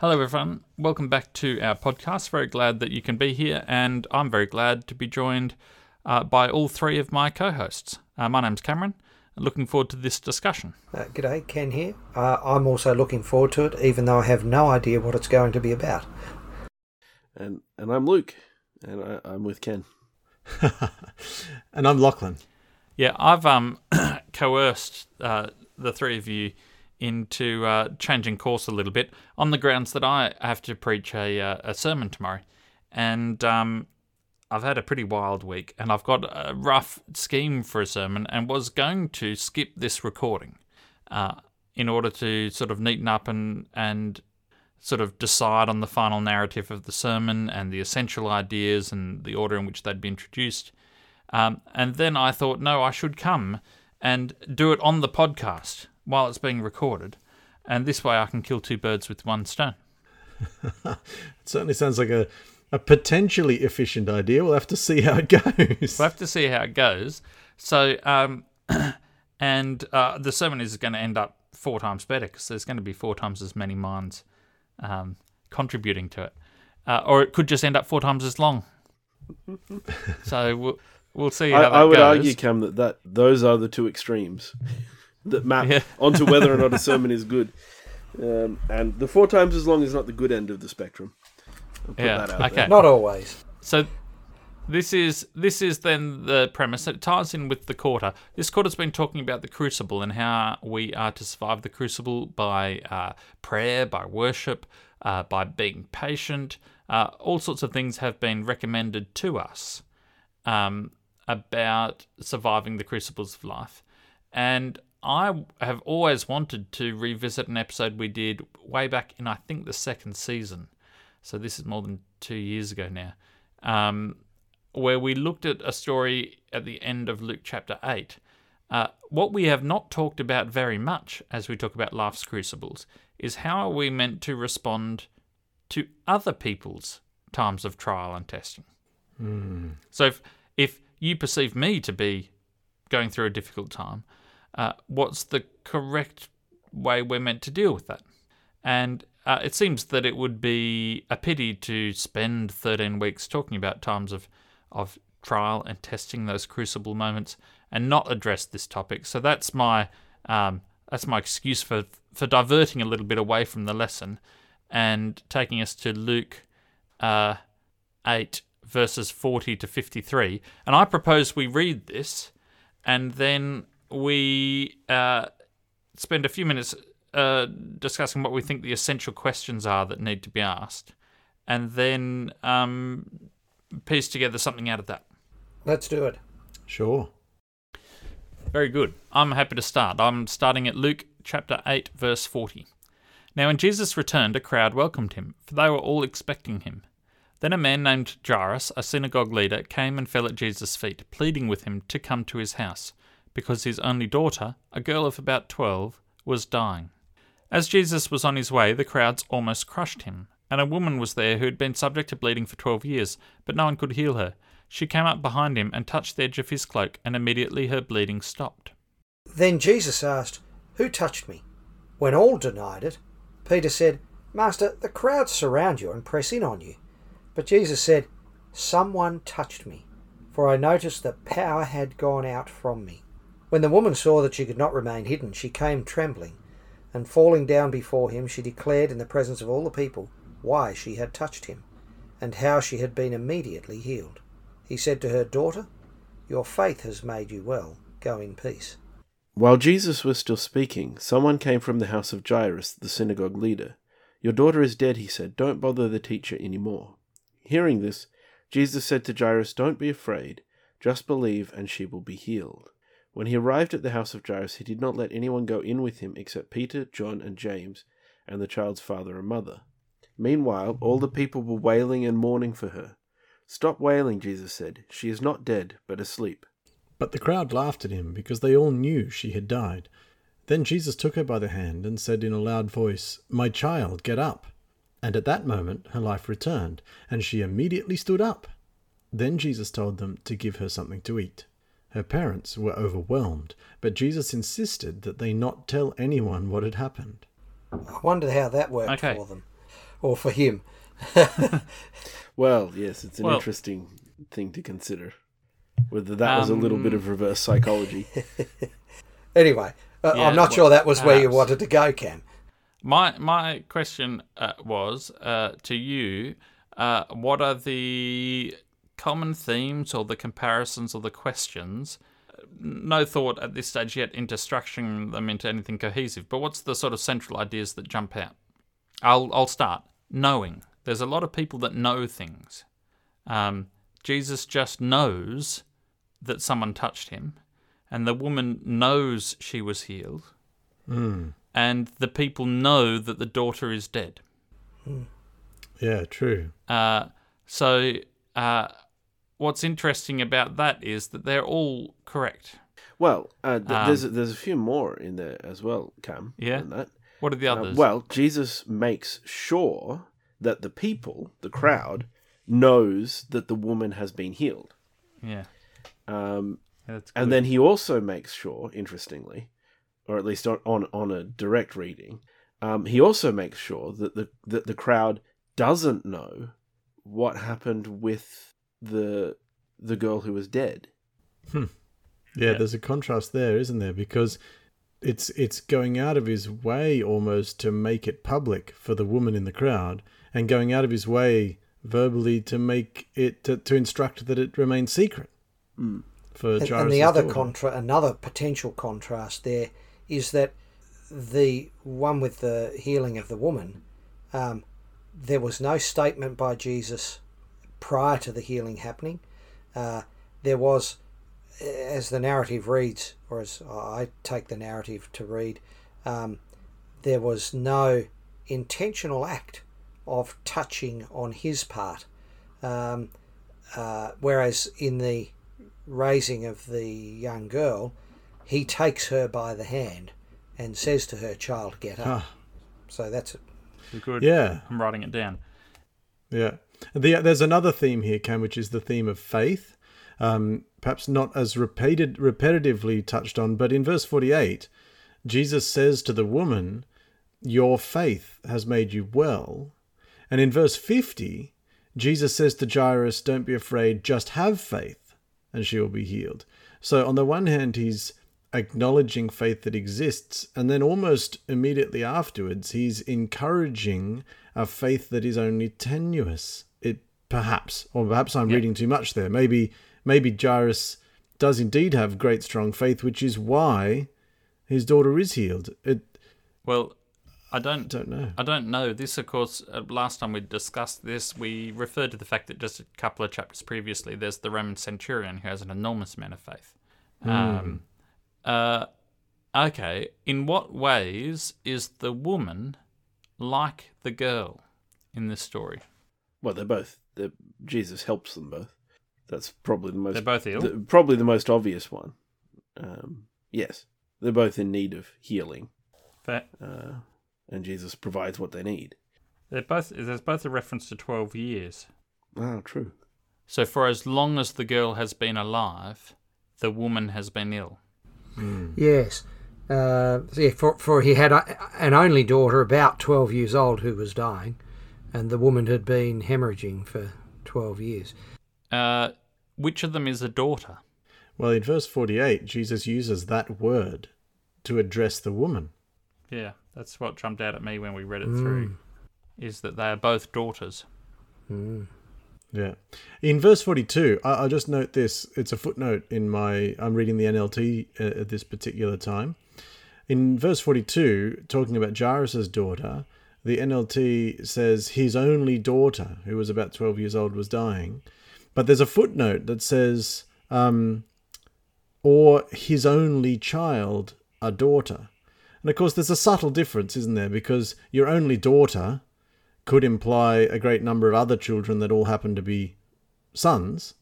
Hello, everyone. Welcome back to our podcast. Very glad that you can be here, and I'm very glad to be joined uh, by all three of my co hosts. Uh, my name's Cameron. Looking forward to this discussion. Uh, g'day, Ken here. Uh, I'm also looking forward to it, even though I have no idea what it's going to be about. And and I'm Luke, and I, I'm with Ken. and I'm Lachlan. Yeah, I've um coerced uh, the three of you into uh, changing course a little bit on the grounds that I have to preach a, uh, a sermon tomorrow. And um, I've had a pretty wild week and I've got a rough scheme for a sermon and was going to skip this recording uh, in order to sort of neaten up and, and sort of decide on the final narrative of the sermon and the essential ideas and the order in which they'd be introduced. Um, and then I thought, no, I should come and do it on the podcast while it's being recorded, and this way I can kill two birds with one stone. it certainly sounds like a, a potentially efficient idea. We'll have to see how it goes. We'll have to see how it goes. So, um, and uh, the sermon is going to end up four times better because there's going to be four times as many minds um, contributing to it, uh, or it could just end up four times as long. so we'll we'll see. I, I, would goes. argue, Cam, that, that those are the two extremes that map yeah. onto whether or not a sermon is good. Um, and the four times as long is not the good end of the spectrum. yeah. okay. There. Not always. So this is this is then the premise. It ties in with the quarter. This quarter's been talking about the crucible and how we are to survive the crucible by uh, prayer, by worship, uh, by being patient. Uh, all sorts of things have been recommended to us um, about surviving the crucibles of life. And I have always wanted to revisit an episode we did way back in, I think, the second season. So this is more than two years ago now, um, where we looked at a story at the end of Luke chapter 8. Uh, what we have not talked about very much as we talk about life's crucibles is how are we meant to respond to other people's times of trial and testing. Mm. So if, if you perceive me to be going through a difficult time, uh, what's the correct way we're meant to deal with that? And uh, it seems that it would be a pity to spend 13 weeks talking about times of, of trial and testing those crucible moments and not address this topic. So that's my um, that's my excuse for for diverting a little bit away from the lesson and taking us to Luke uh, 8 verses 40 to 53. And I propose we read this and then we uh, spend a few minutes uh, discussing what we think the essential questions are that need to be asked, and then um, piece together something out of that. Let's do it. Sure. Very good. I'm happy to start. I'm starting at Luke chapter 8, verse 40. Now, when Jesus returned, a crowd welcomed him, for they were all expecting him. Then a man named Jairus, a synagogue leader, came and fell at Jesus' feet, pleading with him to come to his house because his only daughter, a girl of about twelve, was dying. As Jesus was on his way, the crowds almost crushed him, and a woman was there who had been subject to bleeding for twelve years, but no one could heal her. She came up behind him and touched the edge of his cloak, and immediately her bleeding stopped. Then Jesus asked, Who touched me? When all denied it, Peter said, Master, the crowds surround you and press in on you. But Jesus said, Someone touched me, for I noticed that power had gone out from me. When the woman saw that she could not remain hidden, she came trembling, and falling down before him, she declared in the presence of all the people why she had touched him, and how she had been immediately healed. He said to her, Daughter, your faith has made you well. Go in peace. While Jesus was still speaking, someone came from the house of Jairus, the synagogue leader. Your daughter is dead, he said. Don't bother the teacher any more. Hearing this, Jesus said to Jairus, Don't be afraid. Just believe, and she will be healed. When he arrived at the house of Jairus, he did not let anyone go in with him except Peter, John, and James, and the child's father and mother. Meanwhile, all the people were wailing and mourning for her. Stop wailing, Jesus said. She is not dead, but asleep. But the crowd laughed at him, because they all knew she had died. Then Jesus took her by the hand and said in a loud voice, My child, get up. And at that moment her life returned, and she immediately stood up. Then Jesus told them to give her something to eat. Her parents were overwhelmed, but Jesus insisted that they not tell anyone what had happened. I wonder how that worked okay. for them. or for him. Well, yes, it's an Well- interesting thing to consider. Whether that was a little bit Um, of reverse psychology. Anyway, uh, Yeah, I'm not well, sure that was where you wanted to go, Cam. My my question uh, was uh, to you: uh, What are the common themes, or the comparisons, or the questions? No thought at this stage yet into structuring them into anything cohesive. But what's the sort of central ideas that jump out? I'll I'll start knowing. There's a lot of people that know things. Um, Jesus just knows that someone touched him, and the woman knows she was healed and the people know that the daughter is dead. Yeah, true. Uh, so, uh, what's interesting about that is that they're all correct. Well, uh, th- Um, there's there's a few more in there as well, Cam. Yeah? than that. What are the Uh, others? well, Jesus makes sure that the people, the crowd, knows that the woman has been healed. yeah, Um, that's and then he also makes sure, interestingly, or at least on on, on a direct reading, um, he also makes sure that the that the crowd doesn't know what happened with the the girl who was dead. Yeah, Yeah. there's a contrast there, isn't there? Because it's it's going out of his way almost to make it public for the woman in the crowd, and going out of his way verbally to make it to, to instruct that it remains secret for And, and the other daughter. contra, another potential contrast there is that the one with the healing of the woman, um, there was no statement by Jesus prior to the healing happening. Uh, there was, as the narrative reads, or as I take the narrative to read, um, there was no intentional act of touching on his part. Um, uh, whereas in the raising of the young girl, he takes her by the hand and says to her, "Child, get up." Ah. So that's it. good. Yeah, I'm writing it down. Yeah. The, there's another theme here, Cam, which is the theme of faith. Um, perhaps not as repeated, repetitively touched on, but in verse 48, Jesus says to the woman, Your faith has made you well. And in verse 50, Jesus says to Jairus, Don't be afraid, just have faith, and she will be healed. So, on the one hand, he's acknowledging faith that exists, and then almost immediately afterwards, he's encouraging a faith that is only tenuous. It perhaps, or perhaps I'm reading too much there. Maybe, maybe Jairus does indeed have great strong faith, which is why his daughter is healed. It, Well, I don't. don't know. I don't know. This, of course, uh, last time we discussed this, we referred to the fact that just a couple of chapters previously, there's the Roman centurion who has an enormous amount of faith. Um, uh, okay, in what ways is the woman like the girl in this story? Well, they're both. They're, Jesus helps them both. That's probably the most. They're both ill. the- probably the most obvious one. Um, yes, they're both in need of healing, Fair. uh, and Jesus provides what they need. They're both. There's both a reference to twelve years. Ah, true. So for as long as the girl has been alive, the woman has been ill. yes. Uh, yeah, for for he had a, an only daughter, about twelve years old, who was dying, and the woman had been hemorrhaging for twelve years. Uh, which of them is a daughter? Well, in verse 48, Jesus uses that word to address the woman. Yeah, that's what jumped out at me when we read it through. Is that they are both daughters. Yeah. In verse 42, I, I'll just note this. It's a footnote in my. I'm reading the NLT uh, at this particular time. In verse 42, talking about Jairus' daughter, the NLT says his only daughter, who was about 12 years old, was dying. But there's a footnote that says, um, or his only child, a daughter. And of course, there's a subtle difference, isn't there? Because your only daughter could imply a great number of other children that all happen to be sons,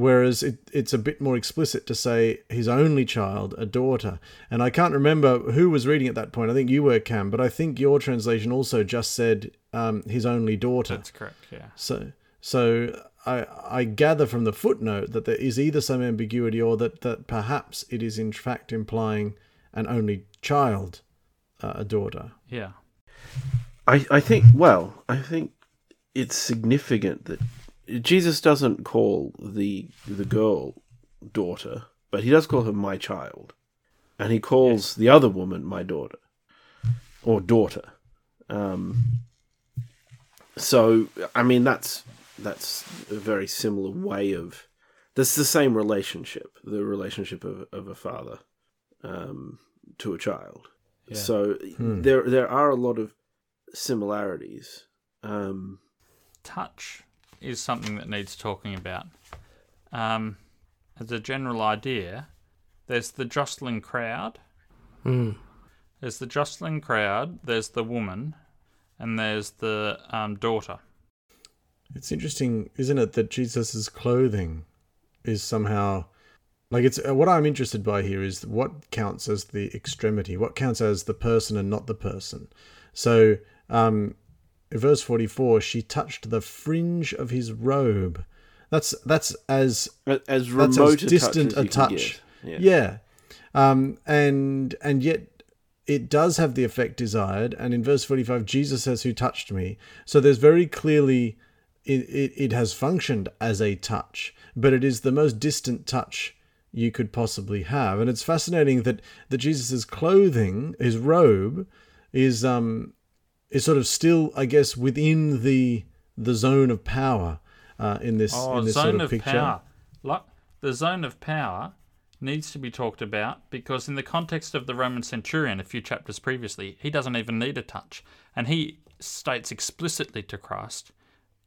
whereas it, it's a bit more explicit to say his only child, a daughter. And I can't remember who was reading at that point. I think you were, Cam, but I think your translation also just said um, his only daughter. That's correct. Yeah. So, so I I gather from the footnote that there is either some ambiguity or that that perhaps it is in fact implying an only child, uh, a daughter. Yeah. I, I think well, I think it's significant that Jesus doesn't call the the girl daughter, but he does call her my child, and he calls the other woman my daughter or daughter. Um, so I mean that's that's a very similar way of that's the same relationship, the relationship of of a father um, to a child. So there there are a lot of similarities. Um, touch is something that needs talking about. Um, as a general idea, there's the jostling crowd. There's the jostling crowd. There's the woman, and there's the um, daughter. It's interesting, isn't it, that Jesus' clothing is somehow like it's uh, what I'm interested by here is what counts as the extremity, what counts as the person and not the person. So, um, verse 44, she touched the fringe of his robe. That's that's as as that's remote as distant a a touch. you touch. get. Yeah. Um, and and yet it does have the effect desired. And in verse 45, Jesus says, Who touched me? So there's very clearly, it, it, it has functioned as a touch, but it is the most distant touch you could possibly have. And it's fascinating that, that Jesus' clothing, his robe, is um is sort of still, I guess, within the the zone of power uh, in this Oh, in this zone sort of, of picture. power. Like the zone of power needs to be talked about because in the context of the Roman centurion a few chapters previously, he doesn't even need a touch, and he states explicitly to Christ,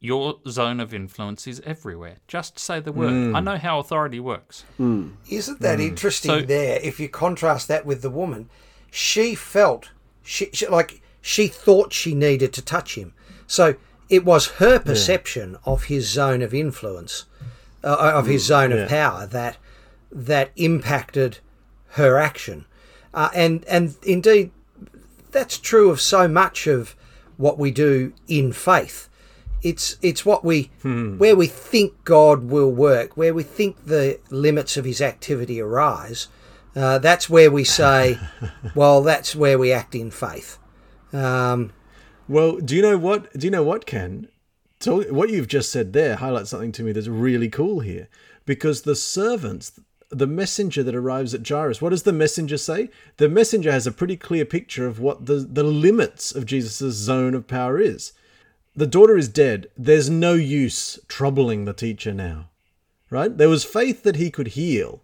"Your zone of influence is everywhere. Just say the word. Hmm. I know how authority works." Isn't that interesting So- there? If you contrast that with the woman, she felt she, she like she thought she needed to touch him. So it was her perception of his zone of influence, uh, of his zone Yeah. of power that that impacted her action, uh, and and indeed that's true of so much of what we do in faith. It's it's what we where we think God will work, where we think the limits of His activity arise. Uh, that's where we say, well, that's where we act in faith. Um, Well, do you know what? Do you know what, Ken? What you've just said there highlights something to me that's really cool here, because the servants, the messenger that arrives at Jairus, what does the messenger say? The messenger has a pretty clear picture of what the the limits of Jesus' zone of power is. The daughter is dead. There's no use troubling the teacher now, right? There was faith that he could heal,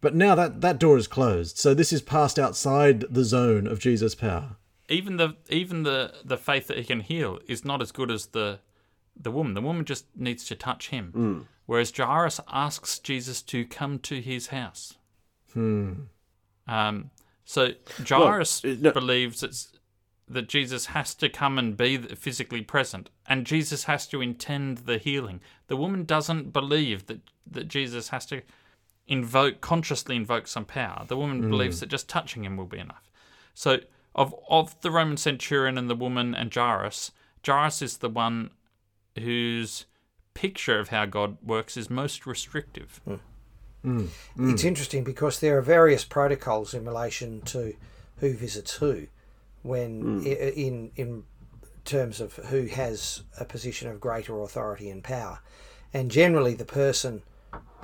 but now that that door is closed. So this is passed outside the zone of Jesus' power. Even the even the the faith that he can heal is not as good as the the woman. The woman just needs to touch him, whereas Jairus asks Jesus to come to his house. Hmm. Um, so Jairus uh, no- believes that that Jesus has to come and be physically present, and Jesus has to intend the healing. The woman doesn't believe that that Jesus has to invoke consciously invoke some power. The woman believes that just touching him will be enough. So of of the Roman centurion and the woman and Jairus, Jairus is the one whose picture of how God works is most restrictive. Hmm. Hmm. It's interesting because there are various protocols in relation to who visits who, when hmm. i- in in terms of who has a position of greater authority and power, and generally the person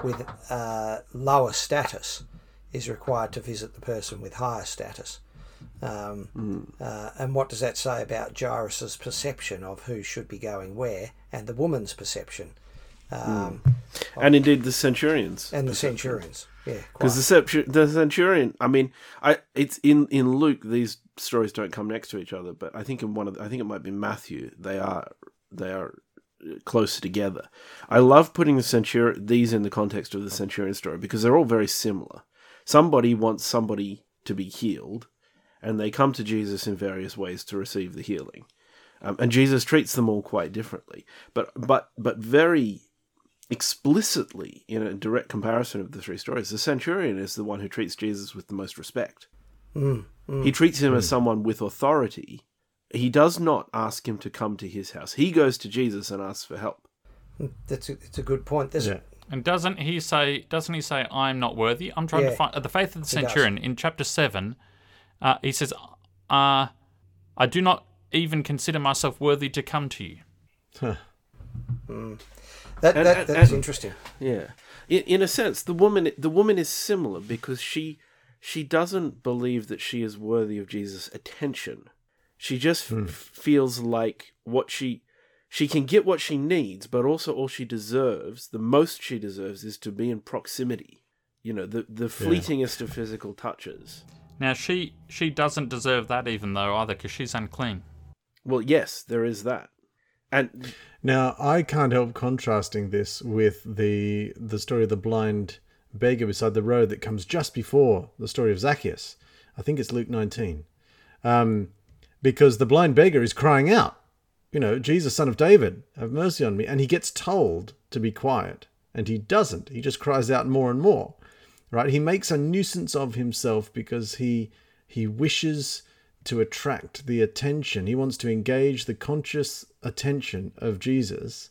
with uh, lower status is required to visit the person with higher status. Um, uh, and what does that say about Jairus's perception of who should be going where, and the woman's perception, um, and indeed the centurions. and the centurions? Yeah. Because the, the centurion, I mean, I it's in in Luke these stories don't come next to each other, but I think in one of the, I think it might be Matthew they are they are closer together. I love putting the centurion these in the context of the centurion story because they're all very similar. Somebody wants somebody to be healed, and they come to Jesus in various ways to receive the healing, um, and Jesus treats them all quite differently, but but but very explicitly in a direct comparison of the three stories, the centurion is the one who treats Jesus with the most respect. He treats him as someone with authority. He does not ask him to come to his house. He goes to Jesus and asks for help. That's a, it's a good point. There's Yeah. And doesn't he say? Doesn't he say, "I'm not worthy"? I'm trying to find uh, the faith of the centurion in chapter seven. Uh, he says, uh, "I do not even consider myself worthy to come to you. That, And- that and- that's and- interesting. Yeah, in, in a sense, the woman the woman is similar because she she doesn't believe that she is worthy of Jesus' attention. She just f- feels like what she she can get what she needs, but also all she deserves, the most she deserves, is to be in proximity. You know, the the fleetingest of physical touches. Now she she doesn't deserve that even though either because she's unclean. Well, yes, there is that, and Now, I can't help contrasting this with the the story of the blind beggar beside the road that comes just before the story of Zacchaeus. I think it's Luke 19. Um, because the blind beggar is crying out, you know, Jesus, son of David, have mercy on me. And he gets told to be quiet, and he doesn't. He just cries out more and more, right? He makes a nuisance of himself because he he wishes to attract the attention. He wants to engage the conscious attention of Jesus.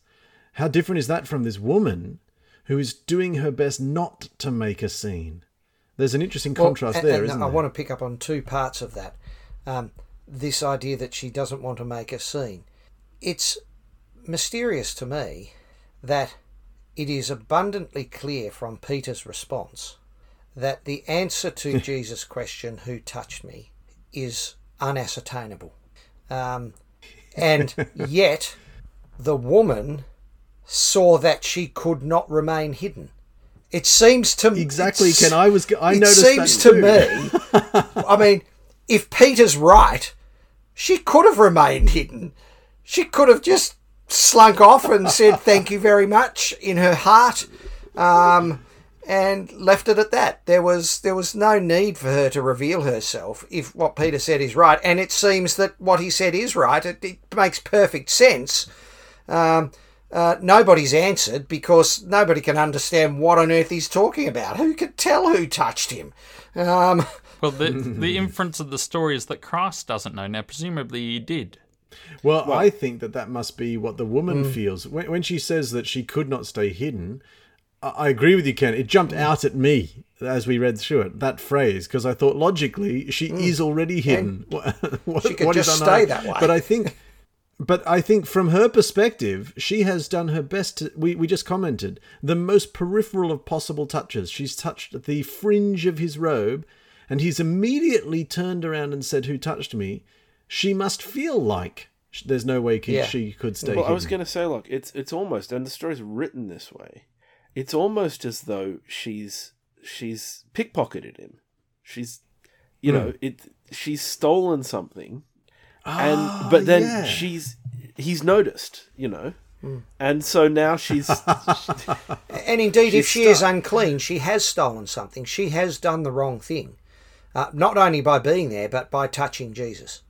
How different is that from this woman who is doing her best not to make a scene? There's an interesting Well, contrast and- there, and isn't I there? want to pick up on two parts of that. Um, this idea that she doesn't want to make a scene. It's mysterious to me that it is abundantly clear from Peter's response that the answer to Jesus' question, Who touched me, is unascertainable. Um, and yet, the woman saw that she could not remain hidden. It seems to Exactly, Ken. I was. I it noticed seems to me. I mean, if Peter's right, she could have remained hidden. She could have just slunk off and said thank you very much in her heart, um, and left it at that. There was there was no need for her to reveal herself if what Peter said is right, and it seems that what he said is right. It, it makes perfect sense. Um, uh, nobody's answered because nobody can understand what on earth he's talking about. Who could tell who touched him? Um, Well, the the inference of the story is that Christ doesn't know. Now, presumably, he did. Well, I think that that must be what the woman Mm. feels when, when she says that she could not stay hidden. I, I agree with you, Ken. It jumped out at me as we read through it that phrase because I thought logically she is already hidden. What, what- Mm. She could what is just unknown? stay that way. But I think, but I think from her perspective, she has done her best. To, we we just commented the most peripheral of possible touches. She's touched the fringe of his robe, and he's immediately turned around and said, "Who touched me?" She must feel like there's no way Yeah. she could stay Well, I was going to say, look, it's it's almost, and the story's written this way. It's almost as though she's she's pickpocketed him. She's, you know, hmm. it. She's stolen something, and ah, but then yeah. she's he's noticed, you know, hmm. and so now she's And indeed, if She's she is unclean, she has stolen something. She has done the wrong thing. Uh, not only by being there, but by touching Jesus.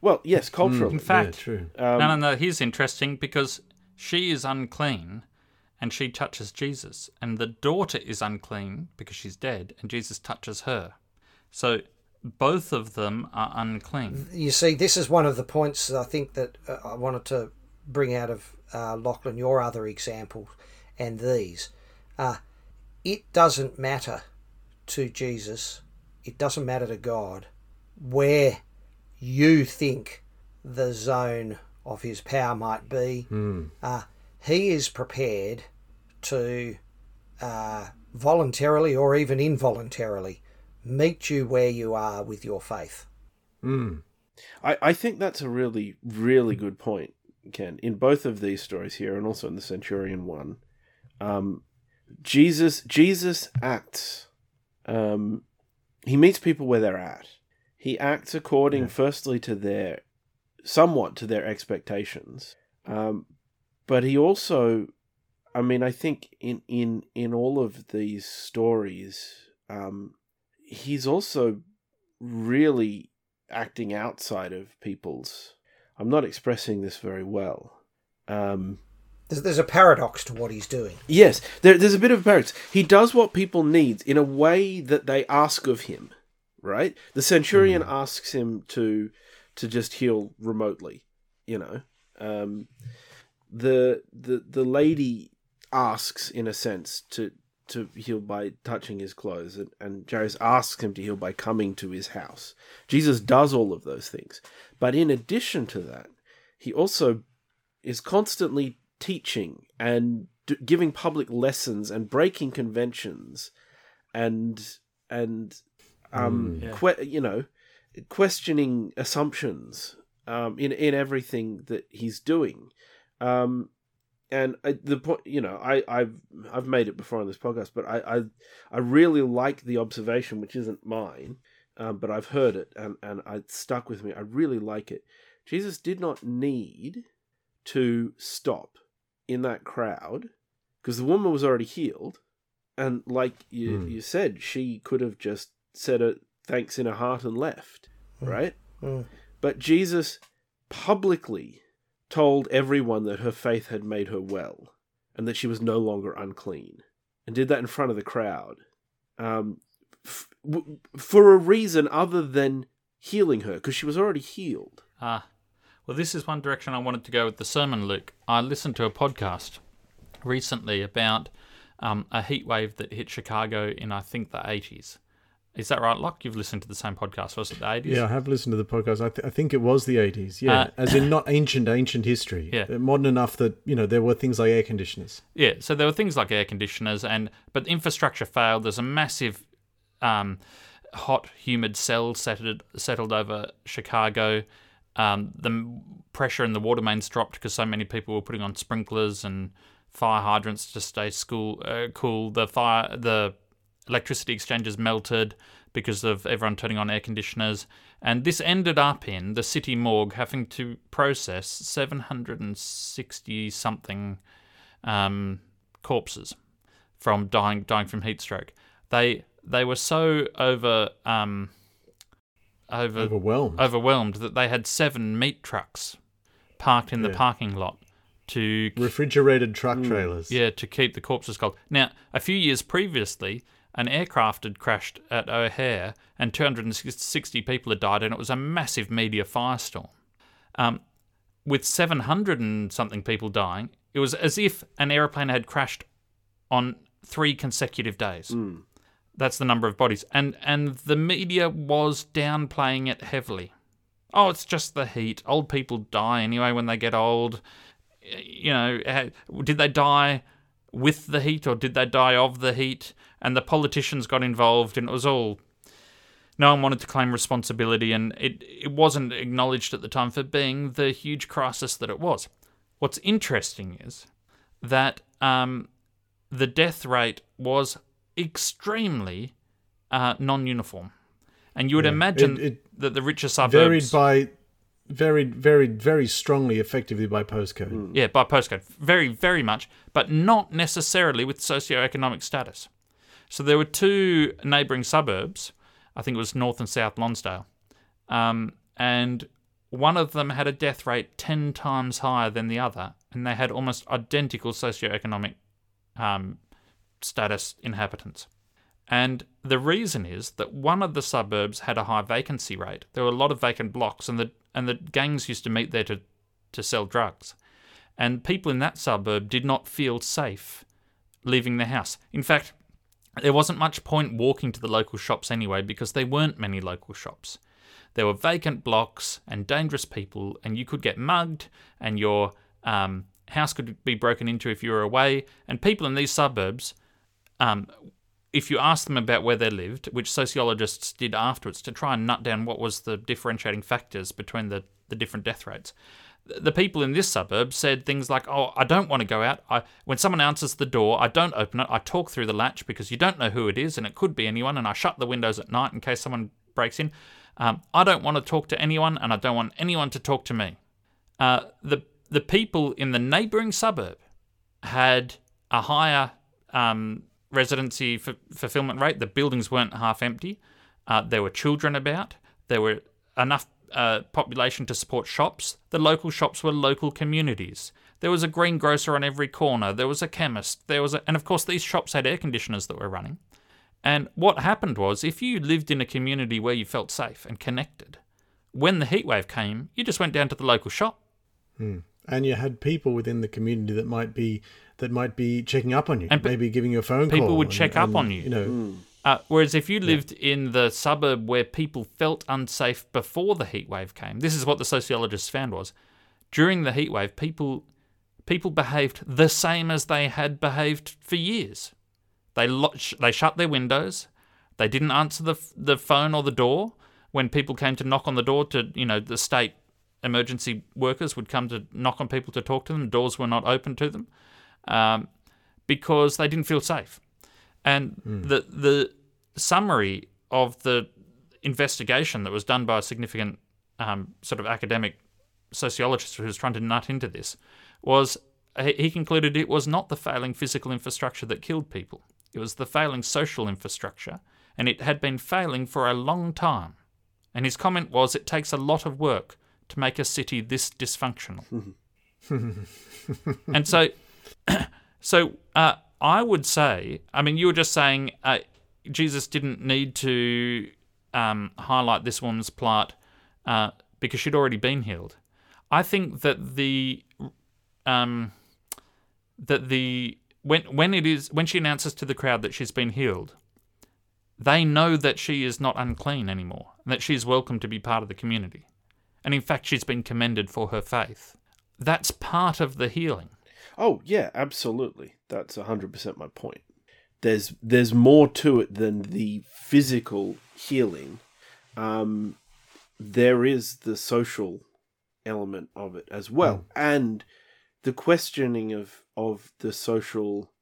well, yes, culturally. In fact, true. Um, no, no, no. Here's interesting because she is unclean, and she touches Jesus, and the daughter is unclean because she's dead, and Jesus touches her. So both of them are unclean. You see, this is one of the points I think that uh, I wanted to bring out of uh, Lachlan, your other examples, and these. Uh, it doesn't matter to Jesus, it doesn't matter to God where you think the zone of his power might be. Uh, he is prepared to uh, voluntarily or even involuntarily meet you where you are with your faith. I, I think that's a really, really good point, Ken. In both of these stories here, and also in the Centurion one, um, Jesus Jesus acts. Um, he meets people where they're at. He acts according, firstly, to their somewhat to their expectations, um, but he also, I mean, I think in in in all of these stories, um, he's also really acting outside of people's. I'm not expressing this very well. Um, There's, there's a paradox to what he's doing. yes, there, there's a bit of a paradox. He does what people need in a way that they ask of him. Right? The centurion asks him to to just heal remotely. You know, um, the the the lady asks in a sense to to heal by touching his clothes, and, and Jairus asks him to heal by coming to his house. Jesus does all of those things. But in addition to that, he also is constantly teaching and d- giving public lessons and breaking conventions and and um Yeah. que- you know questioning assumptions um in in everything that he's doing um and I, the point you know i i've i've made it before on this podcast but i i, I really like the observation which isn't mine um, but i've heard it and and it stuck with me. I really like it. Jesus did not need to stop in that crowd because the woman was already healed. And like you, Hmm. you said she could have just said a thanks in her heart and left right? Mm. but jesus publicly told everyone that her faith had made her well and that she was no longer unclean and did that in front of the crowd um, f- w- for a reason other than healing her because she was already healed Ah, well, this is one direction I wanted to go with the sermon, Luke. I listened to a podcast recently about um, a heat wave that hit Chicago in, I think, the 80s. Is that right, Locke? You've listened to the same podcast, was it the 80s? Yeah, I have listened to the podcast. I, th- I think it was the 80s. Yeah, Uh, as in not ancient, ancient history. Yeah. Modern enough that, you know, there were things like air conditioners. Yeah, so there were things like air conditioners, and but infrastructure failed. There's a massive, um, hot, humid cell settled settled over Chicago. Um, the pressure in the water mains dropped because so many people were putting on sprinklers and fire hydrants to stay school uh, cool. The fire, the electricity exchanges melted because of everyone turning on air conditioners, and this ended up in the city morgue having to process 760 something um, corpses from dying dying from heat stroke. They they were so over um, over Overwhelmed. overwhelmed that they had seven meat trucks parked in the parking lot to Refrigerated truck trailers. yeah to keep the corpses cold. Now, a few years previously, an aircraft had crashed at O'Hare and 260 people had died, and it was a massive media firestorm. Um, with 700 and something people dying, it was as if an aeroplane had crashed on three consecutive days. That's the number of bodies, and and the media was downplaying it heavily. Oh, it's just the heat. Old people die anyway when they get old. You know, eh, did they die with the heat or did they die of the heat? And the politicians got involved, and it was all. No one wanted to claim responsibility, and it it wasn't acknowledged at the time for being the huge crisis that it was. What's interesting is that um, the death rate was extremely uh, non-uniform, and you would Yeah. imagine It- it that the richer varied by, varied, varied, very strongly, effectively by postcode. yeah, by postcode, very, very much, but not necessarily with socioeconomic status. So there were two neighbouring suburbs, I think it was North and South Lawndale, um, and one of them had a death rate ten times higher than the other, and they had almost identical socioeconomic um, status inhabitants. And the reason is that one of the suburbs had a high vacancy rate. There were a lot of vacant blocks, and the and the gangs used to meet there to, to sell drugs. And people in that suburb did not feel safe leaving their house. In fact, there wasn't much point walking to the local shops anyway because there weren't many local shops. There were vacant blocks and dangerous people, and you could get mugged, and your um, house could be broken into if you were away. And people in these suburbs, um, if you asked them about where they lived, which sociologists did afterwards to try and nut down what was the differentiating factors between the, the different death rates, the people in this suburb said things like, "Oh, I don't want to go out. I, when someone answers the door, I don't open it. I talk through the latch because you don't know who it is, and it could be anyone. And I shut the windows at night in case someone breaks in. Um, I don't want to talk to anyone, and I don't want anyone to talk to me." Uh, the the people in the neighbouring suburb had a higher um, residency f- fulfillment rate. The buildings weren't half empty. Uh, there were children about. There were enough uh, population to support shops. The local shops were local communities. There was a greengrocer on every corner. There was a chemist. There was, a, and of course, these shops had air conditioners that were running. And what happened was, if you lived in a community where you felt safe and connected, when the heat wave came, you just went down to the local shop. and you had people within the community that might be that might be checking up on you, And maybe giving you a phone call. people would and- check up on you. You know, Uh, whereas if you lived in the suburb where people felt unsafe before the heatwave came, this is what the sociologists found was during the heatwave, people people behaved the same as they had behaved for years. They lo- sh- they shut their windows. They didn't answer the f- the phone or the door when people came to knock on the door. To you know, the state emergency workers would come to knock on people to talk to them. Doors were not open to them um, because they didn't feel safe. And the the summary of the investigation that was done by a significant um, sort of academic sociologist who was trying to nut into this was he concluded it was not the failing physical infrastructure that killed people. It was the failing social infrastructure, and it had been failing for a long time. And his comment was, "It takes a lot of work to make a city this dysfunctional." and so, so uh, I would say, I mean, you were just saying uh, Jesus didn't need to um, highlight this woman's plight uh, because she'd already been healed. I think that the um, that the when when it is when she announces to the crowd that she's been healed, they know that she is not unclean anymore, and that she is welcome to be part of the community. And in fact, she's been commended for her faith. That's part of the healing. Oh yeah, absolutely. That's hundred percent my point. There's there's more to it than the physical healing. Um, there is the social element of it as well, and the questioning of of the social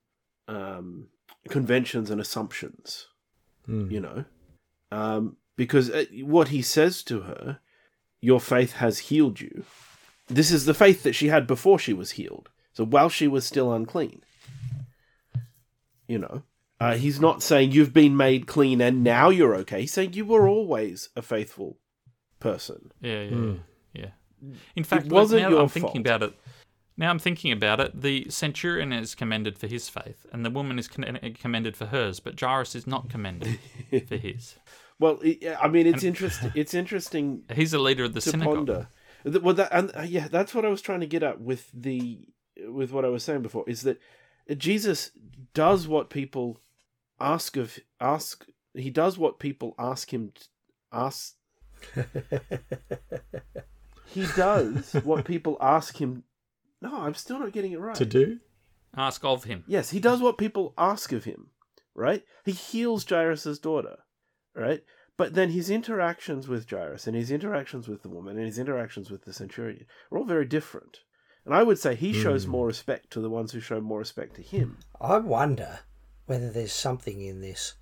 um, conventions and assumptions. You know, um, because uh, what he says to her, "Your faith has healed you." This is the faith that she had before she was healed. So while she was still unclean, you know, uh, he's not saying you've been made clean and now you're okay. He's saying you were always a faithful person. Yeah, yeah, yeah. In fact, look, wasn't now your I'm thinking fault. about it. Now I'm thinking about it. The centurion is commended for his faith, and the woman is commended for hers, but Jairus is not commended for his. Well, I mean, it's interesting. It's interesting He's a leader of the to synagogue. ponder. Well, that, and uh, yeah, that's what I was trying to get at with the with what I was saying before is that Jesus does what people ask of ask. He does what people ask him to ask. he does what people ask him. No, I'm still not getting it right. to do. Ask of him. Yes, he does what people ask of him, right? He heals Jairus' daughter, right? But then his interactions with Jairus and his interactions with the woman and his interactions with the centurion are all very different. And I would say he shows more respect to the ones who show more respect to him. I wonder whether there's something in this,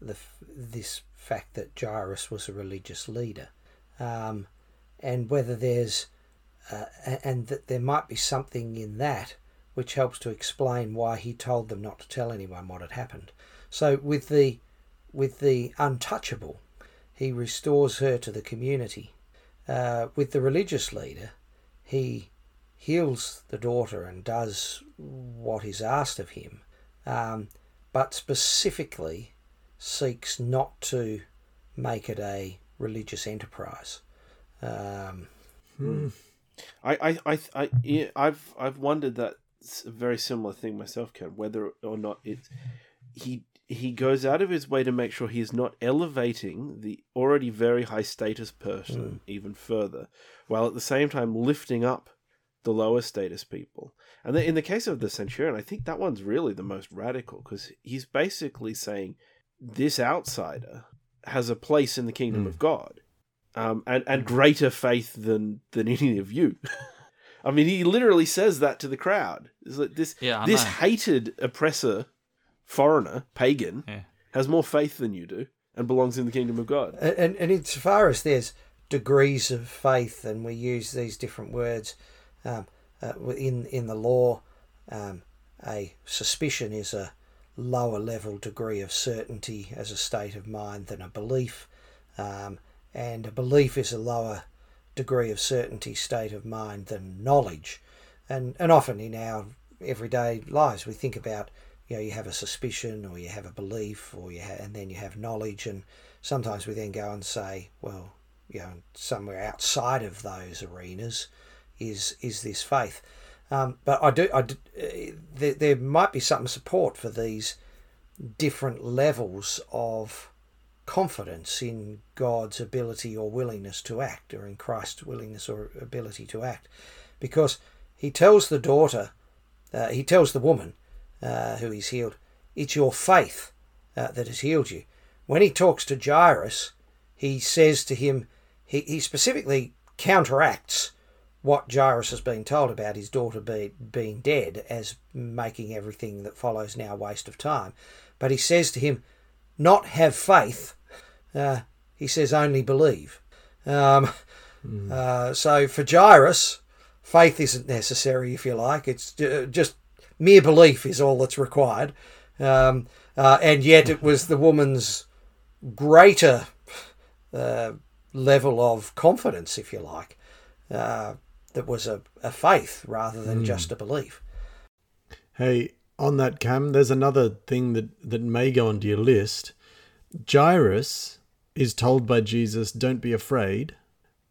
the this fact that Jairus was a religious leader, um, and whether there's, uh, and that there might be something in that which helps to explain why he told them not to tell anyone what had happened. So with the, with the untouchable, he restores her to the community. Uh, with the religious leader, he heals the daughter and does what is asked of him, um, but specifically seeks not to make it a religious enterprise. Um, I, I, I, I, I've, I've wondered that s- very similar thing myself, Ken. Whether or not it's he, he goes out of his way to make sure he is not elevating the already very high status person even further, while at the same time lifting up the lower status people. And in the case of the centurion, I think that one's really the most radical because he's basically saying this outsider has a place in the kingdom of God um, and and greater faith than than any of you. I mean, he literally says that to the crowd. It's like this Yeah, this know. hated oppressor, foreigner, pagan, Yeah. has more faith than you do and belongs in the kingdom of God. and, and, and insofar as there's degrees of faith, and we use these different words um, uh, in in the law, um, a suspicion is a lower level degree of certainty as a state of mind than a belief, um, and a belief is a lower degree of certainty state of mind than knowledge, and and often in our everyday lives we think about you know you have a suspicion or you have a belief or you ha- and then you have knowledge. And sometimes we then go and say well you know somewhere outside of those arenas is is this faith. Um, but I do, I do, uh, there, there might be some support for these different levels of confidence in God's ability or willingness to act, or in Christ's willingness or ability to act, because he tells the daughter, uh, he tells the woman uh, who he's healed, it's your faith uh, that has healed you. When he talks to Jairus, he says to him, he, he specifically counteracts what Jairus has been told about his daughter be, being dead as making everything that follows now a waste of time. But he says to him, not have faith. Uh, he says only believe. Um, mm. uh, so for Jairus, faith isn't necessary, if you like. It's just mere belief is all that's required. Um, uh, and yet it was the woman's greater uh, level of confidence, if you like, uh, that was a, a faith rather than mm. just a belief. Hey, on that, Cam, there's another thing that, that may go onto your list. Jairus is told by Jesus, Don't be afraid.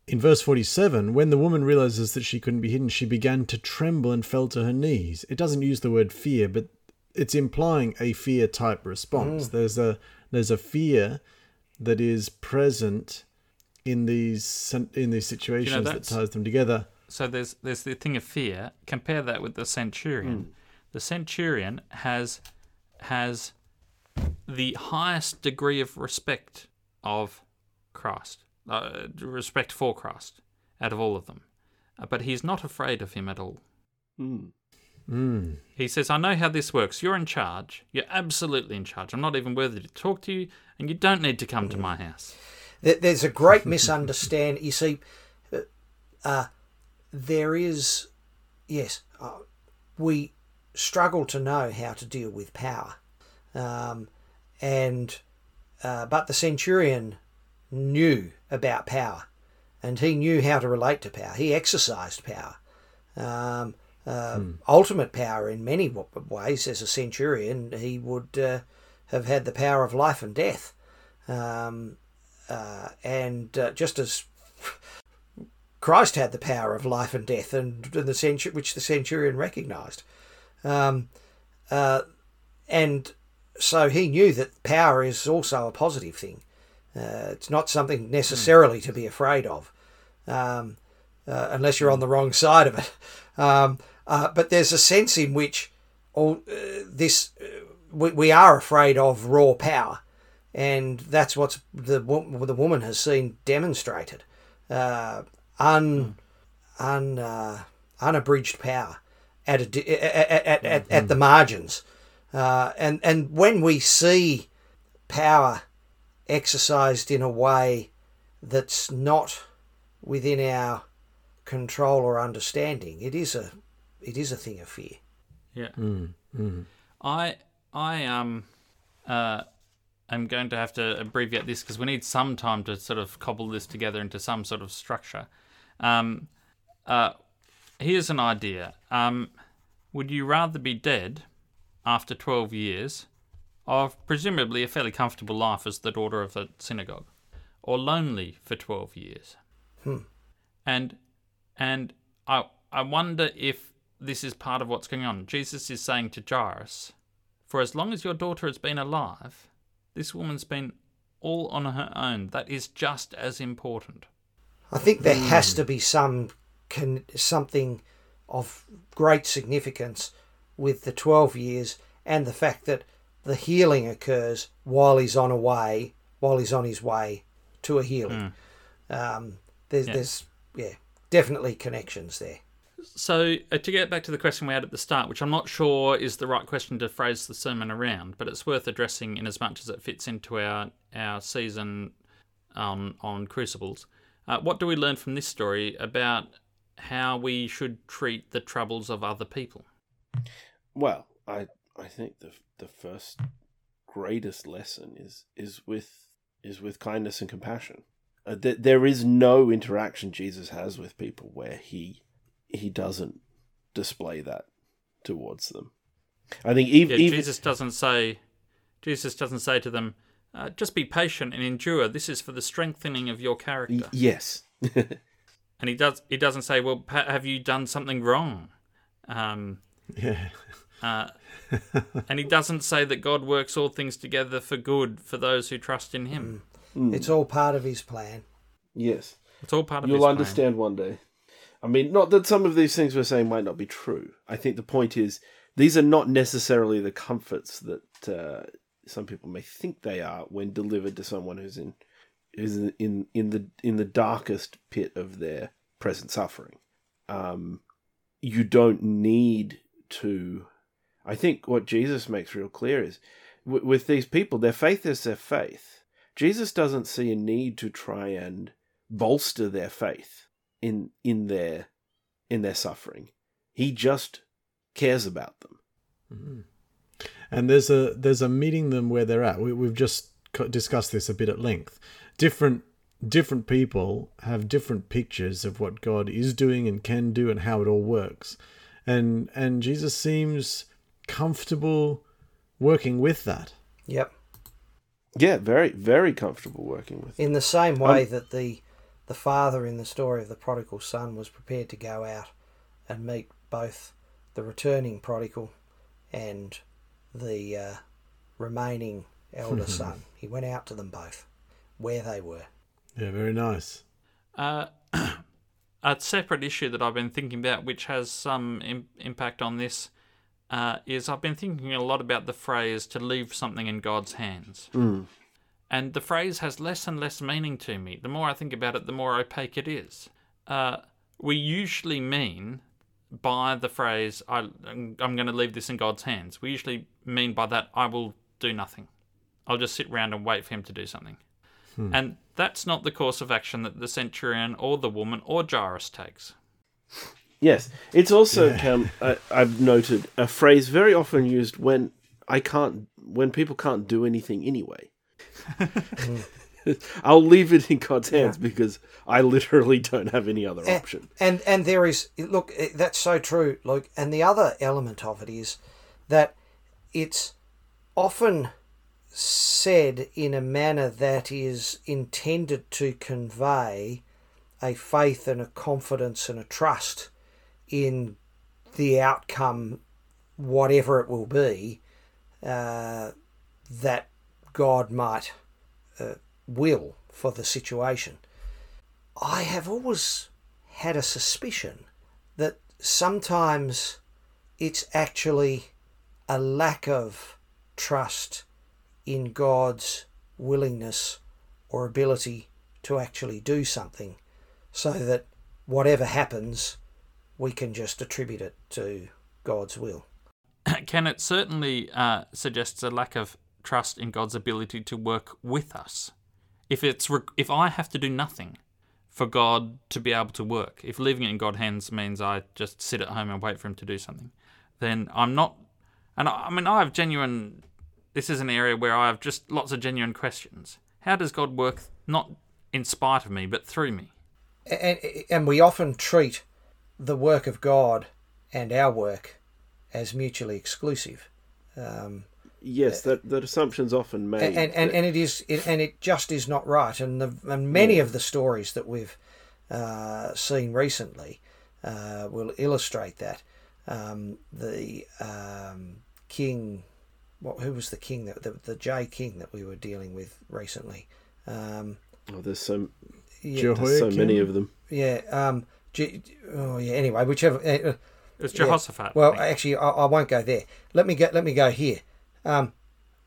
In verse 47, when the woman realizes that she couldn't be hidden, she began to tremble and fell to her knees. It doesn't use the word fear, but it's implying a fear type response. Mm. There's a there's a fear that is present in these in these situations you know, that ties them together. So there's there's the thing of fear. Compare that with the centurion. Mm. The centurion has has the highest degree of respect of Christ, uh, respect for Christ, out of all of them, uh, but he's not afraid of him at all. Mm. Mm. He says, I know how this works. You're in charge. You're absolutely in charge. I'm not even worthy to talk to you, and you don't need to come to my house. There's a great misunderstanding. You see, uh, uh, there is, yes, uh, we struggle to know how to deal with power. Um, and, uh, but the centurion knew about power and he knew how to relate to power. He exercised power. Um, uh, hmm. ultimate power in many ways. As a centurion, he would uh, have had the power of life and death. Um, uh, and uh, just as Christ had the power of life and death, and, and the centur- which the centurion recognized. Um, uh, and so he knew that power is also a positive thing. Uh, it's not something necessarily hmm. to be afraid of, um, unless you're on the wrong side of it. Um, uh, but there's a sense in which all uh, this uh, we, we are afraid of raw power, and that's what the the woman has seen demonstrated, uh, un un uh, unabridged power at a, at, at, at, at the margins, uh, and and when we see power exercised in a way that's not within our control or understanding, it is a it is a thing of fear. Yeah. Mm, mm. I I um uh I'm going to have to abbreviate this because we need some time to sort of cobble this together into some sort of structure. Um, uh, here's an idea. Um, would you rather be dead after 12 years of presumably a fairly comfortable life as the daughter of a synagogue, or lonely for 12 years? Hmm. And and I I wonder if this is part of what's going on. Jesus is saying to Jairus, For as long as your daughter has been alive, this woman's been all on her own. That is just as important. I think there has to be some can, something of great significance with the 12 years and the fact that the healing occurs while he's on a way, while he's on his way to a healing. Mm. Um, there's, yeah. there's, yeah, definitely connections there. So, uh, to get back to the question we had at the start, which I'm not sure is the right question to phrase the sermon around, but it's worth addressing in as much as it fits into our, our season on, on crucibles. Uh, what do we learn from this story about how we should treat the troubles of other people? Well, I I think the the first greatest lesson is is with is with kindness and compassion. Uh, th- there is no interaction Jesus has with people where he he doesn't display that towards them. I think even, yeah, Jesus doesn't say Jesus doesn't say to them, uh, "Just be patient and endure. This is for the strengthening of your character." yes. and he does he doesn't say, "Well, pa- have you done something wrong?" Um, Yeah. uh, and he doesn't say that God works all things together for good for those who trust in Him. It's all part of his plan. Yes. It's all part of his plan. You'll His plan. understand one day. I mean, not that some of these things we're saying might not be true. I think the point is these are not necessarily the comforts that uh, some people may think they are when delivered to someone who's in who's in in, the in the darkest pit of their present suffering. Um, you don't need to. I think what Jesus makes real clear is w- with these people, their faith is their faith. Jesus doesn't see a need to try and bolster their faith in in their in their suffering. He just cares about them. And there's a there's a meeting them where they're at. We, we've just discussed this a bit at length. Different different people have different pictures of what God is doing and can do and how it all works, and and Jesus seems comfortable working with that. Yep. Yeah, very very comfortable working with. In the same way um, that the the father in the story of the prodigal son was prepared to go out and meet both the returning prodigal and the uh, remaining elder son. He went out to them both where they were. Yeah, very nice. Uh, a separate issue that I've been thinking about, which has some Im- impact on this, uh, is I've been thinking a lot about the phrase "to leave something in God's hands," and the phrase has less and less meaning to me. The more I think about it, the more opaque it is. Uh, we usually mean by the phrase I, "I'm going to leave this in God's hands." We usually mean by that I will do nothing. I'll just sit around and wait for Him to do something. And that's not the course of action that the centurion or the woman or Jairus takes. Yes, it's also um, I, I've noted a phrase very often used when I can't when people can't do anything anyway. I'll leave it in God's hands because I literally don't have any other option. And and there is look eh, that's so true, Luke. And the other element of it is that it's often said in a manner that is intended to convey a faith and a confidence and a trust in the outcome, whatever it will be, uh, that God might uh, will for the situation. I have always had a suspicion that sometimes it's actually a lack of trust in God's willingness or ability to actually do something so that whatever happens, we can just attribute it to God's will. Ken, it certainly uh, suggests a lack of trust in God's ability to work with us. If it's re- if I have to do nothing for God to be able to work, if leaving it in God's hands means I just sit at home and wait for Him to do something, then I'm not. And I, I mean, I have genuine. This is an area where I have just lots of genuine questions. How does God work not in spite of me, but through me? And, and we often treat the work of God and our work as mutually exclusive. Um, Yes, that that assumption's often made. and and, and, that- and it is it, and it just is not right and the and many of the stories that we've uh, seen recently uh, will illustrate that um, the um, king what who was the king that the, the J king that we were dealing with recently um, oh, there's so yeah, there's so many of them. yeah um, G, oh yeah anyway whichever uh, It's Yeah. Jehoshaphat. well, actually, I, I won't go there. Let me go. Let me go here. Um,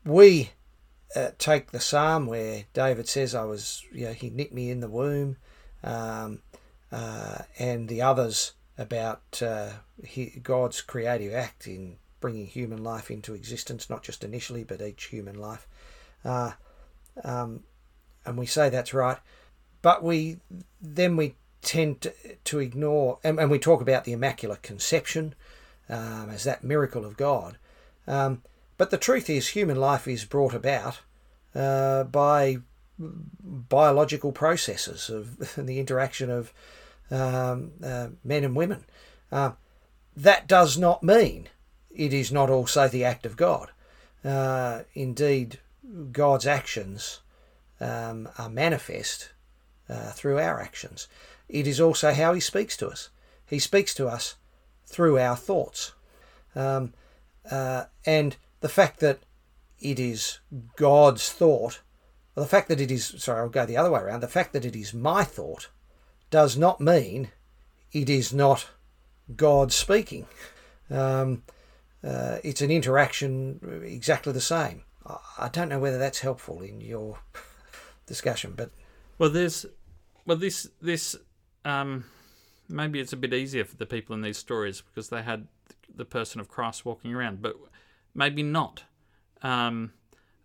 we uh, take the psalm where David says, "I was, you know, he knit me in the womb," um, uh, and the others about uh, he, God's creative act in bringing human life into existence, not just initially, but each human life. Uh, um, and we say that's right, but we then we tend to, to ignore, and, and we talk about the Immaculate Conception um, as that miracle of God. Um, but the truth is, human life is brought about uh, by biological processes of the interaction of um, uh, men and women. Um, that does not mean it is not also the act of God. Uh, indeed, God's actions um, are manifest uh, through our actions. It is also how He speaks to us. He speaks to us through our thoughts. Um, uh, and the fact that it is God's thought, well, the fact that it is, sorry, I'll go the other way around, the fact that it is my thought does not mean it is not God speaking. Um, uh, it's an interaction exactly the same. I, I don't know whether that's helpful in your discussion, but Well, there's, well, this this um, maybe it's a bit easier for the people in these stories because they had the person of Christ walking around, but maybe not. Um,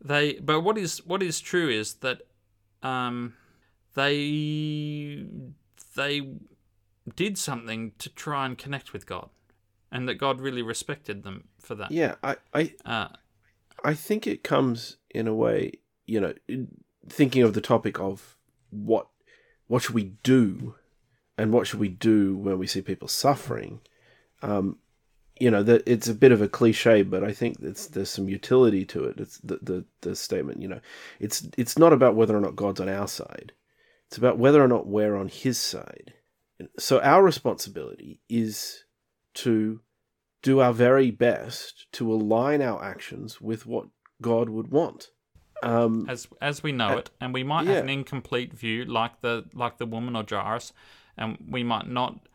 they, but what is what is true is that um, they they did something to try and connect with God, and that God really respected them for that. Yeah, I, I, Uh, I think it comes in a way, you know, thinking of the topic of what what should we do, and what should we do when we see people suffering. Um, you know, that it's a bit of a cliche, but I think there's some utility to it. It's the, the the statement, you know, it's it's not about whether or not God's on our side; it's about whether or not we're on His side. So our responsibility is to do our very best to align our actions with what God would want. Um, as as we know Uh, it, and we might yeah. have an incomplete view, like the like the woman or Jairus, and we might not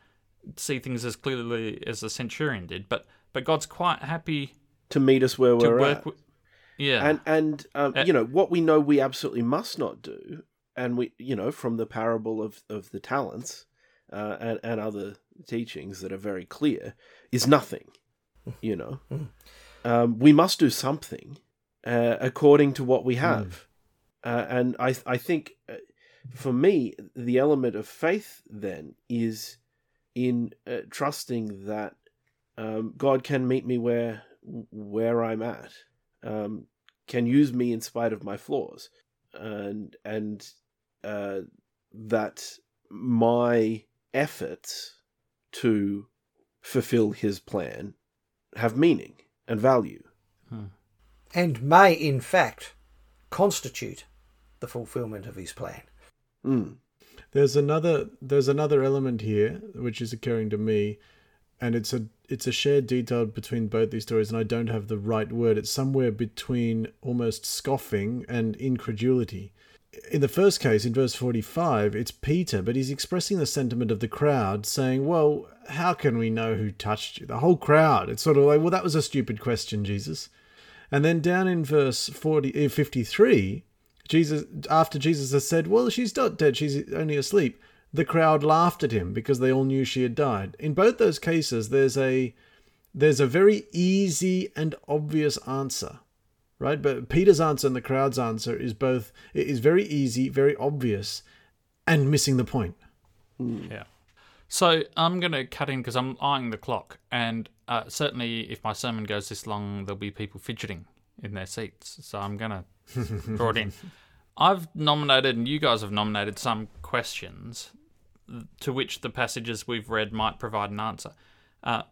see things as clearly as the centurion did. But but God's quite happy to meet us where we're work. at. With, yeah, and and um, Uh, you know what we know we absolutely must not do, and we you know from the parable of of the talents uh, and and other teachings that are very clear is nothing. You know, um, we must do something uh, according to what we have, uh, and I I think uh, for me the element of faith then is in uh, trusting that um, God can meet me where where I'm at, um, can use me in spite of my flaws, and and uh, that my efforts to fulfill His plan have meaning and value. and may in fact constitute the fulfillment of his plan. Mm. There's another there's another element here which is occurring to me, and it's a it's a shared detail between both these stories, and I don't have the right word. It's somewhere between almost scoffing and incredulity. In the first case, in verse 45, it's Peter, but he's expressing the sentiment of the crowd, saying, Well, how can we know who touched you? The whole crowd. It's sort of like, Well, that was a stupid question, Jesus. And then down in verse 40, uh, 53, Jesus, after Jesus has said, Well, she's not dead, she's only asleep, the crowd laughed at him because they all knew she had died. In both those cases, there's a there's a very easy and obvious answer. Right? But Peter's answer and the crowd's answer is both it is very easy, very obvious, and missing the point. yeah. So I'm going to cut in because I'm eyeing the clock, and uh, certainly if my sermon goes this long, there'll be people fidgeting in their seats. So I'm going to it in. I've nominated, and you guys have nominated some questions to which the passages we've read might provide an answer. Uh,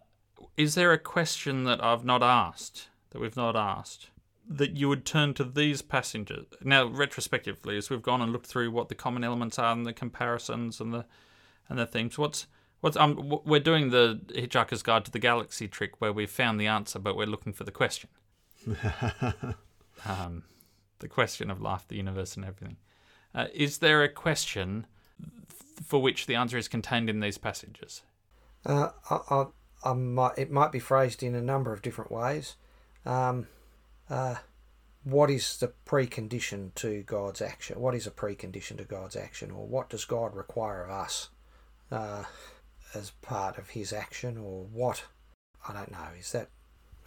is there a question that I've not asked, that we've not asked, that you would turn to these passages? Now, retrospectively, as we've gone and looked through what the common elements are and the comparisons and the and the themes, what's what's um we're doing the Hitchhiker's Guide to the Galaxy trick where we've found the answer, but we're looking for the question. um, the question of life, the universe, and everything. Uh, is there a question for which the answer is contained in these passages? Uh, I, I, I might, it might be phrased in a number of different ways. Um, uh, what is the precondition to God's action? What is a precondition to God's action, or what does God require of us uh, as part of His action, or what? I don't know. Is that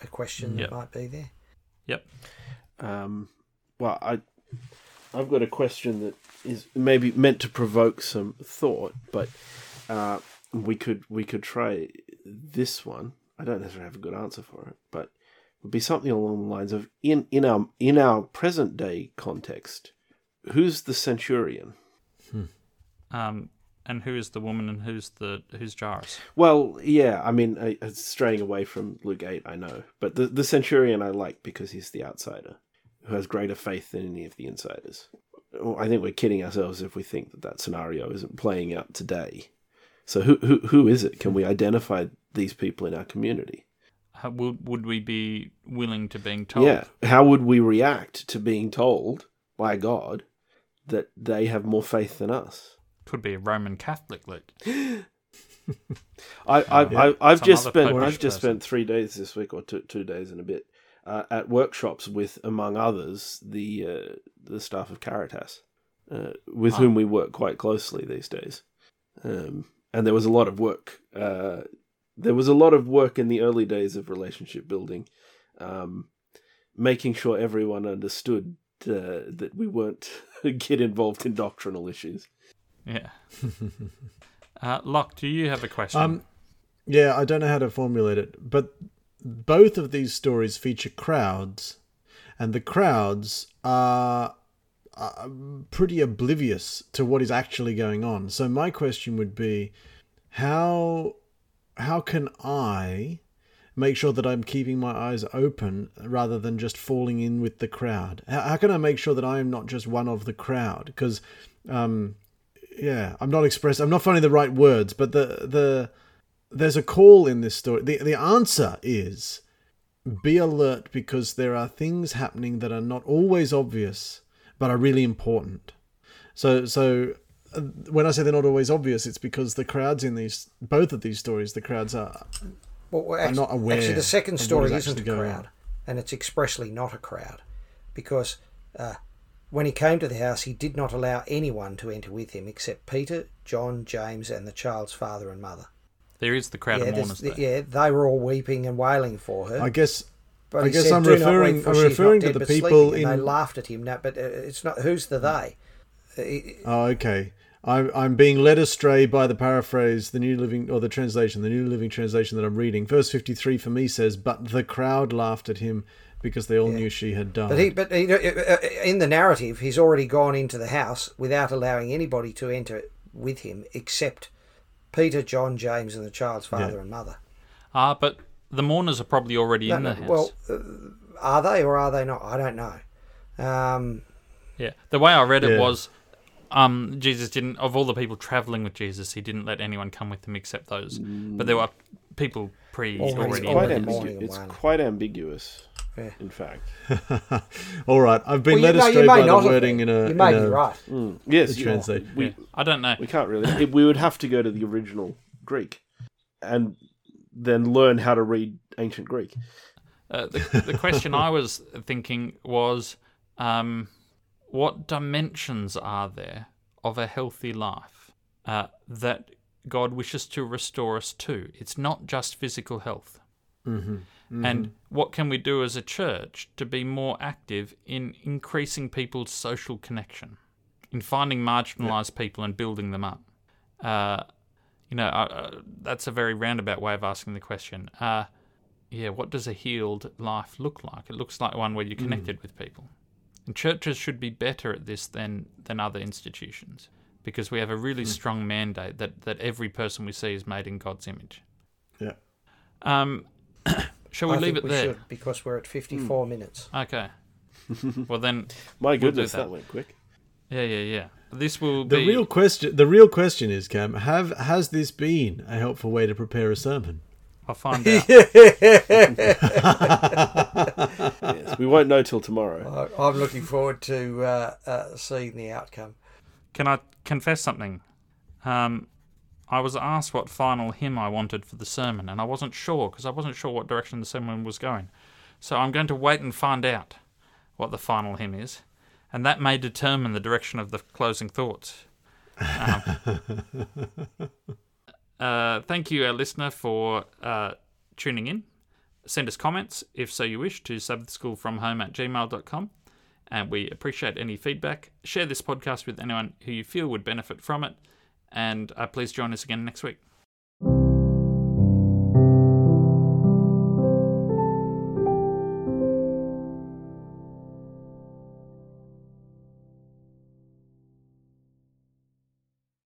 a question Yep. that might be there? Yep. Um, well, I I've got a question that is maybe meant to provoke some thought, but uh, we could we could try this one. I don't necessarily have a good answer for it, but it would be something along the lines of in in our in our present day context, who's the centurion? Um, and who is the woman and who's the who's Jairus? Well, yeah, I mean, I, it's straying away from Luke eight, I know, but the the centurion I like because he's the outsider who has greater faith than any of the insiders. well, I think we're kidding ourselves if we think that that scenario isn't playing out today. So who who who is it? Can we identify these people in our community? How, would, would we be willing to being told? Yeah. How would we react to being told by God that they have more faith than us? Could be a Roman Catholic lead. I, I, I I've Some just spent Polish I've just person. spent three days this week or two two days and a bit uh, at workshops with, among others, the uh, the staff of Caritas, uh, with Oh. whom we work quite closely these days. Um, and there was a lot of work. Uh, there was a lot of work in the early days of relationship building, um, making sure everyone understood uh, that we weren't get involved in doctrinal issues. Yeah. uh, Locke, do you have a question? Um, yeah, I don't know how to formulate it, but both of these stories feature crowds, and the crowds are, are pretty oblivious to what is actually going on. So my question would be, how how can I make sure that I'm keeping my eyes open rather than just falling in with the crowd? How, how can I make sure that I am not just one of the crowd? Because um, yeah, I'm not express. I'm not finding the right words, but the the there's a call in this story. The the answer is be alert because there are things happening that are not always obvious, but are really important. So so uh, when I say they're not always obvious, it's because the crowds in these both of these stories, the crowds are Well, actually, not aware actually, the second story is isn't a crowd, on. and it's expressly not a crowd, because uh, when he came to the house, he did not allow anyone to enter with him except Peter, John, James, and the child's father and mother. There is the crowd yeah, of there's- mourners. There. yeah, they were all weeping and wailing for her. I guess but I guess said, I'm "Do not weep, referring- I'm she's not referring to the people sleeping," and in- they laughed at him. No, but uh, it's not. Who's the they? Uh, Oh, okay. I'm I'm being led astray by the paraphrase, the New Living or the translation, the New Living Translation that I'm reading. Verse 53 for me says, "But the crowd laughed at him because they all knew she had died." But he, but he, uh, in the narrative, he's already gone into the house without allowing anybody to enter with him except Peter, John, James, and the child's father Yeah. and mother. Ah, but the mourners are probably already in No, the house. well, uh, are they or are they not? I don't know. Um, yeah. The way I read it was, um, Jesus didn't. Of all the people traveling with Jesus, he didn't let anyone come with him except those. But there were people pre Already- already. It's in quite, the house. morning it's quite ambiguous, Yeah. in fact. All right, I've been well, led you, no, astray you by the wording in a. You may in be a- right. Mm, yes, The you- translate. we, Yeah. I don't know. we can't really. we would have to go to the original Greek and then learn how to read ancient Greek. Uh, the, the question I was thinking was, um, what dimensions are there of a healthy life uh, that God wishes to restore us to? It's not just physical health. And what can we do as a church to be more active in increasing people's social connection, in finding marginalised people and building them up? Uh, you know, uh, uh, that's a very roundabout way of asking the question. Uh, yeah, what does a healed life look like? It looks like one where you're connected with people. And churches should be better at this than, than other institutions because we have a really strong mandate that, that every person we see is made in God's image. Yeah. Um, shall we I leave think it we there? should because we're at 54 minutes. Okay. well then, My We'll goodness, that. that went quick. yeah, yeah, yeah. This will be The be real question, the real question is, Cam, have has this been a helpful way to prepare a sermon? I'll find out. Yes, we won't know till tomorrow. I- I'm looking forward to uh, uh, seeing the outcome. Can I confess something? Um, I was asked what final hymn I wanted for the sermon, and I wasn't sure because I wasn't sure what direction the sermon was going. So I'm going to wait and find out what the final hymn is, and that may determine the direction of the closing thoughts. Um, uh, thank you, our listener, for uh, tuning in. Send us comments, if so you wish, to sabbathschoolfromhome at gmail.com and we appreciate any feedback. Share this podcast with anyone who you feel would benefit from it, and uh, please join us again next week.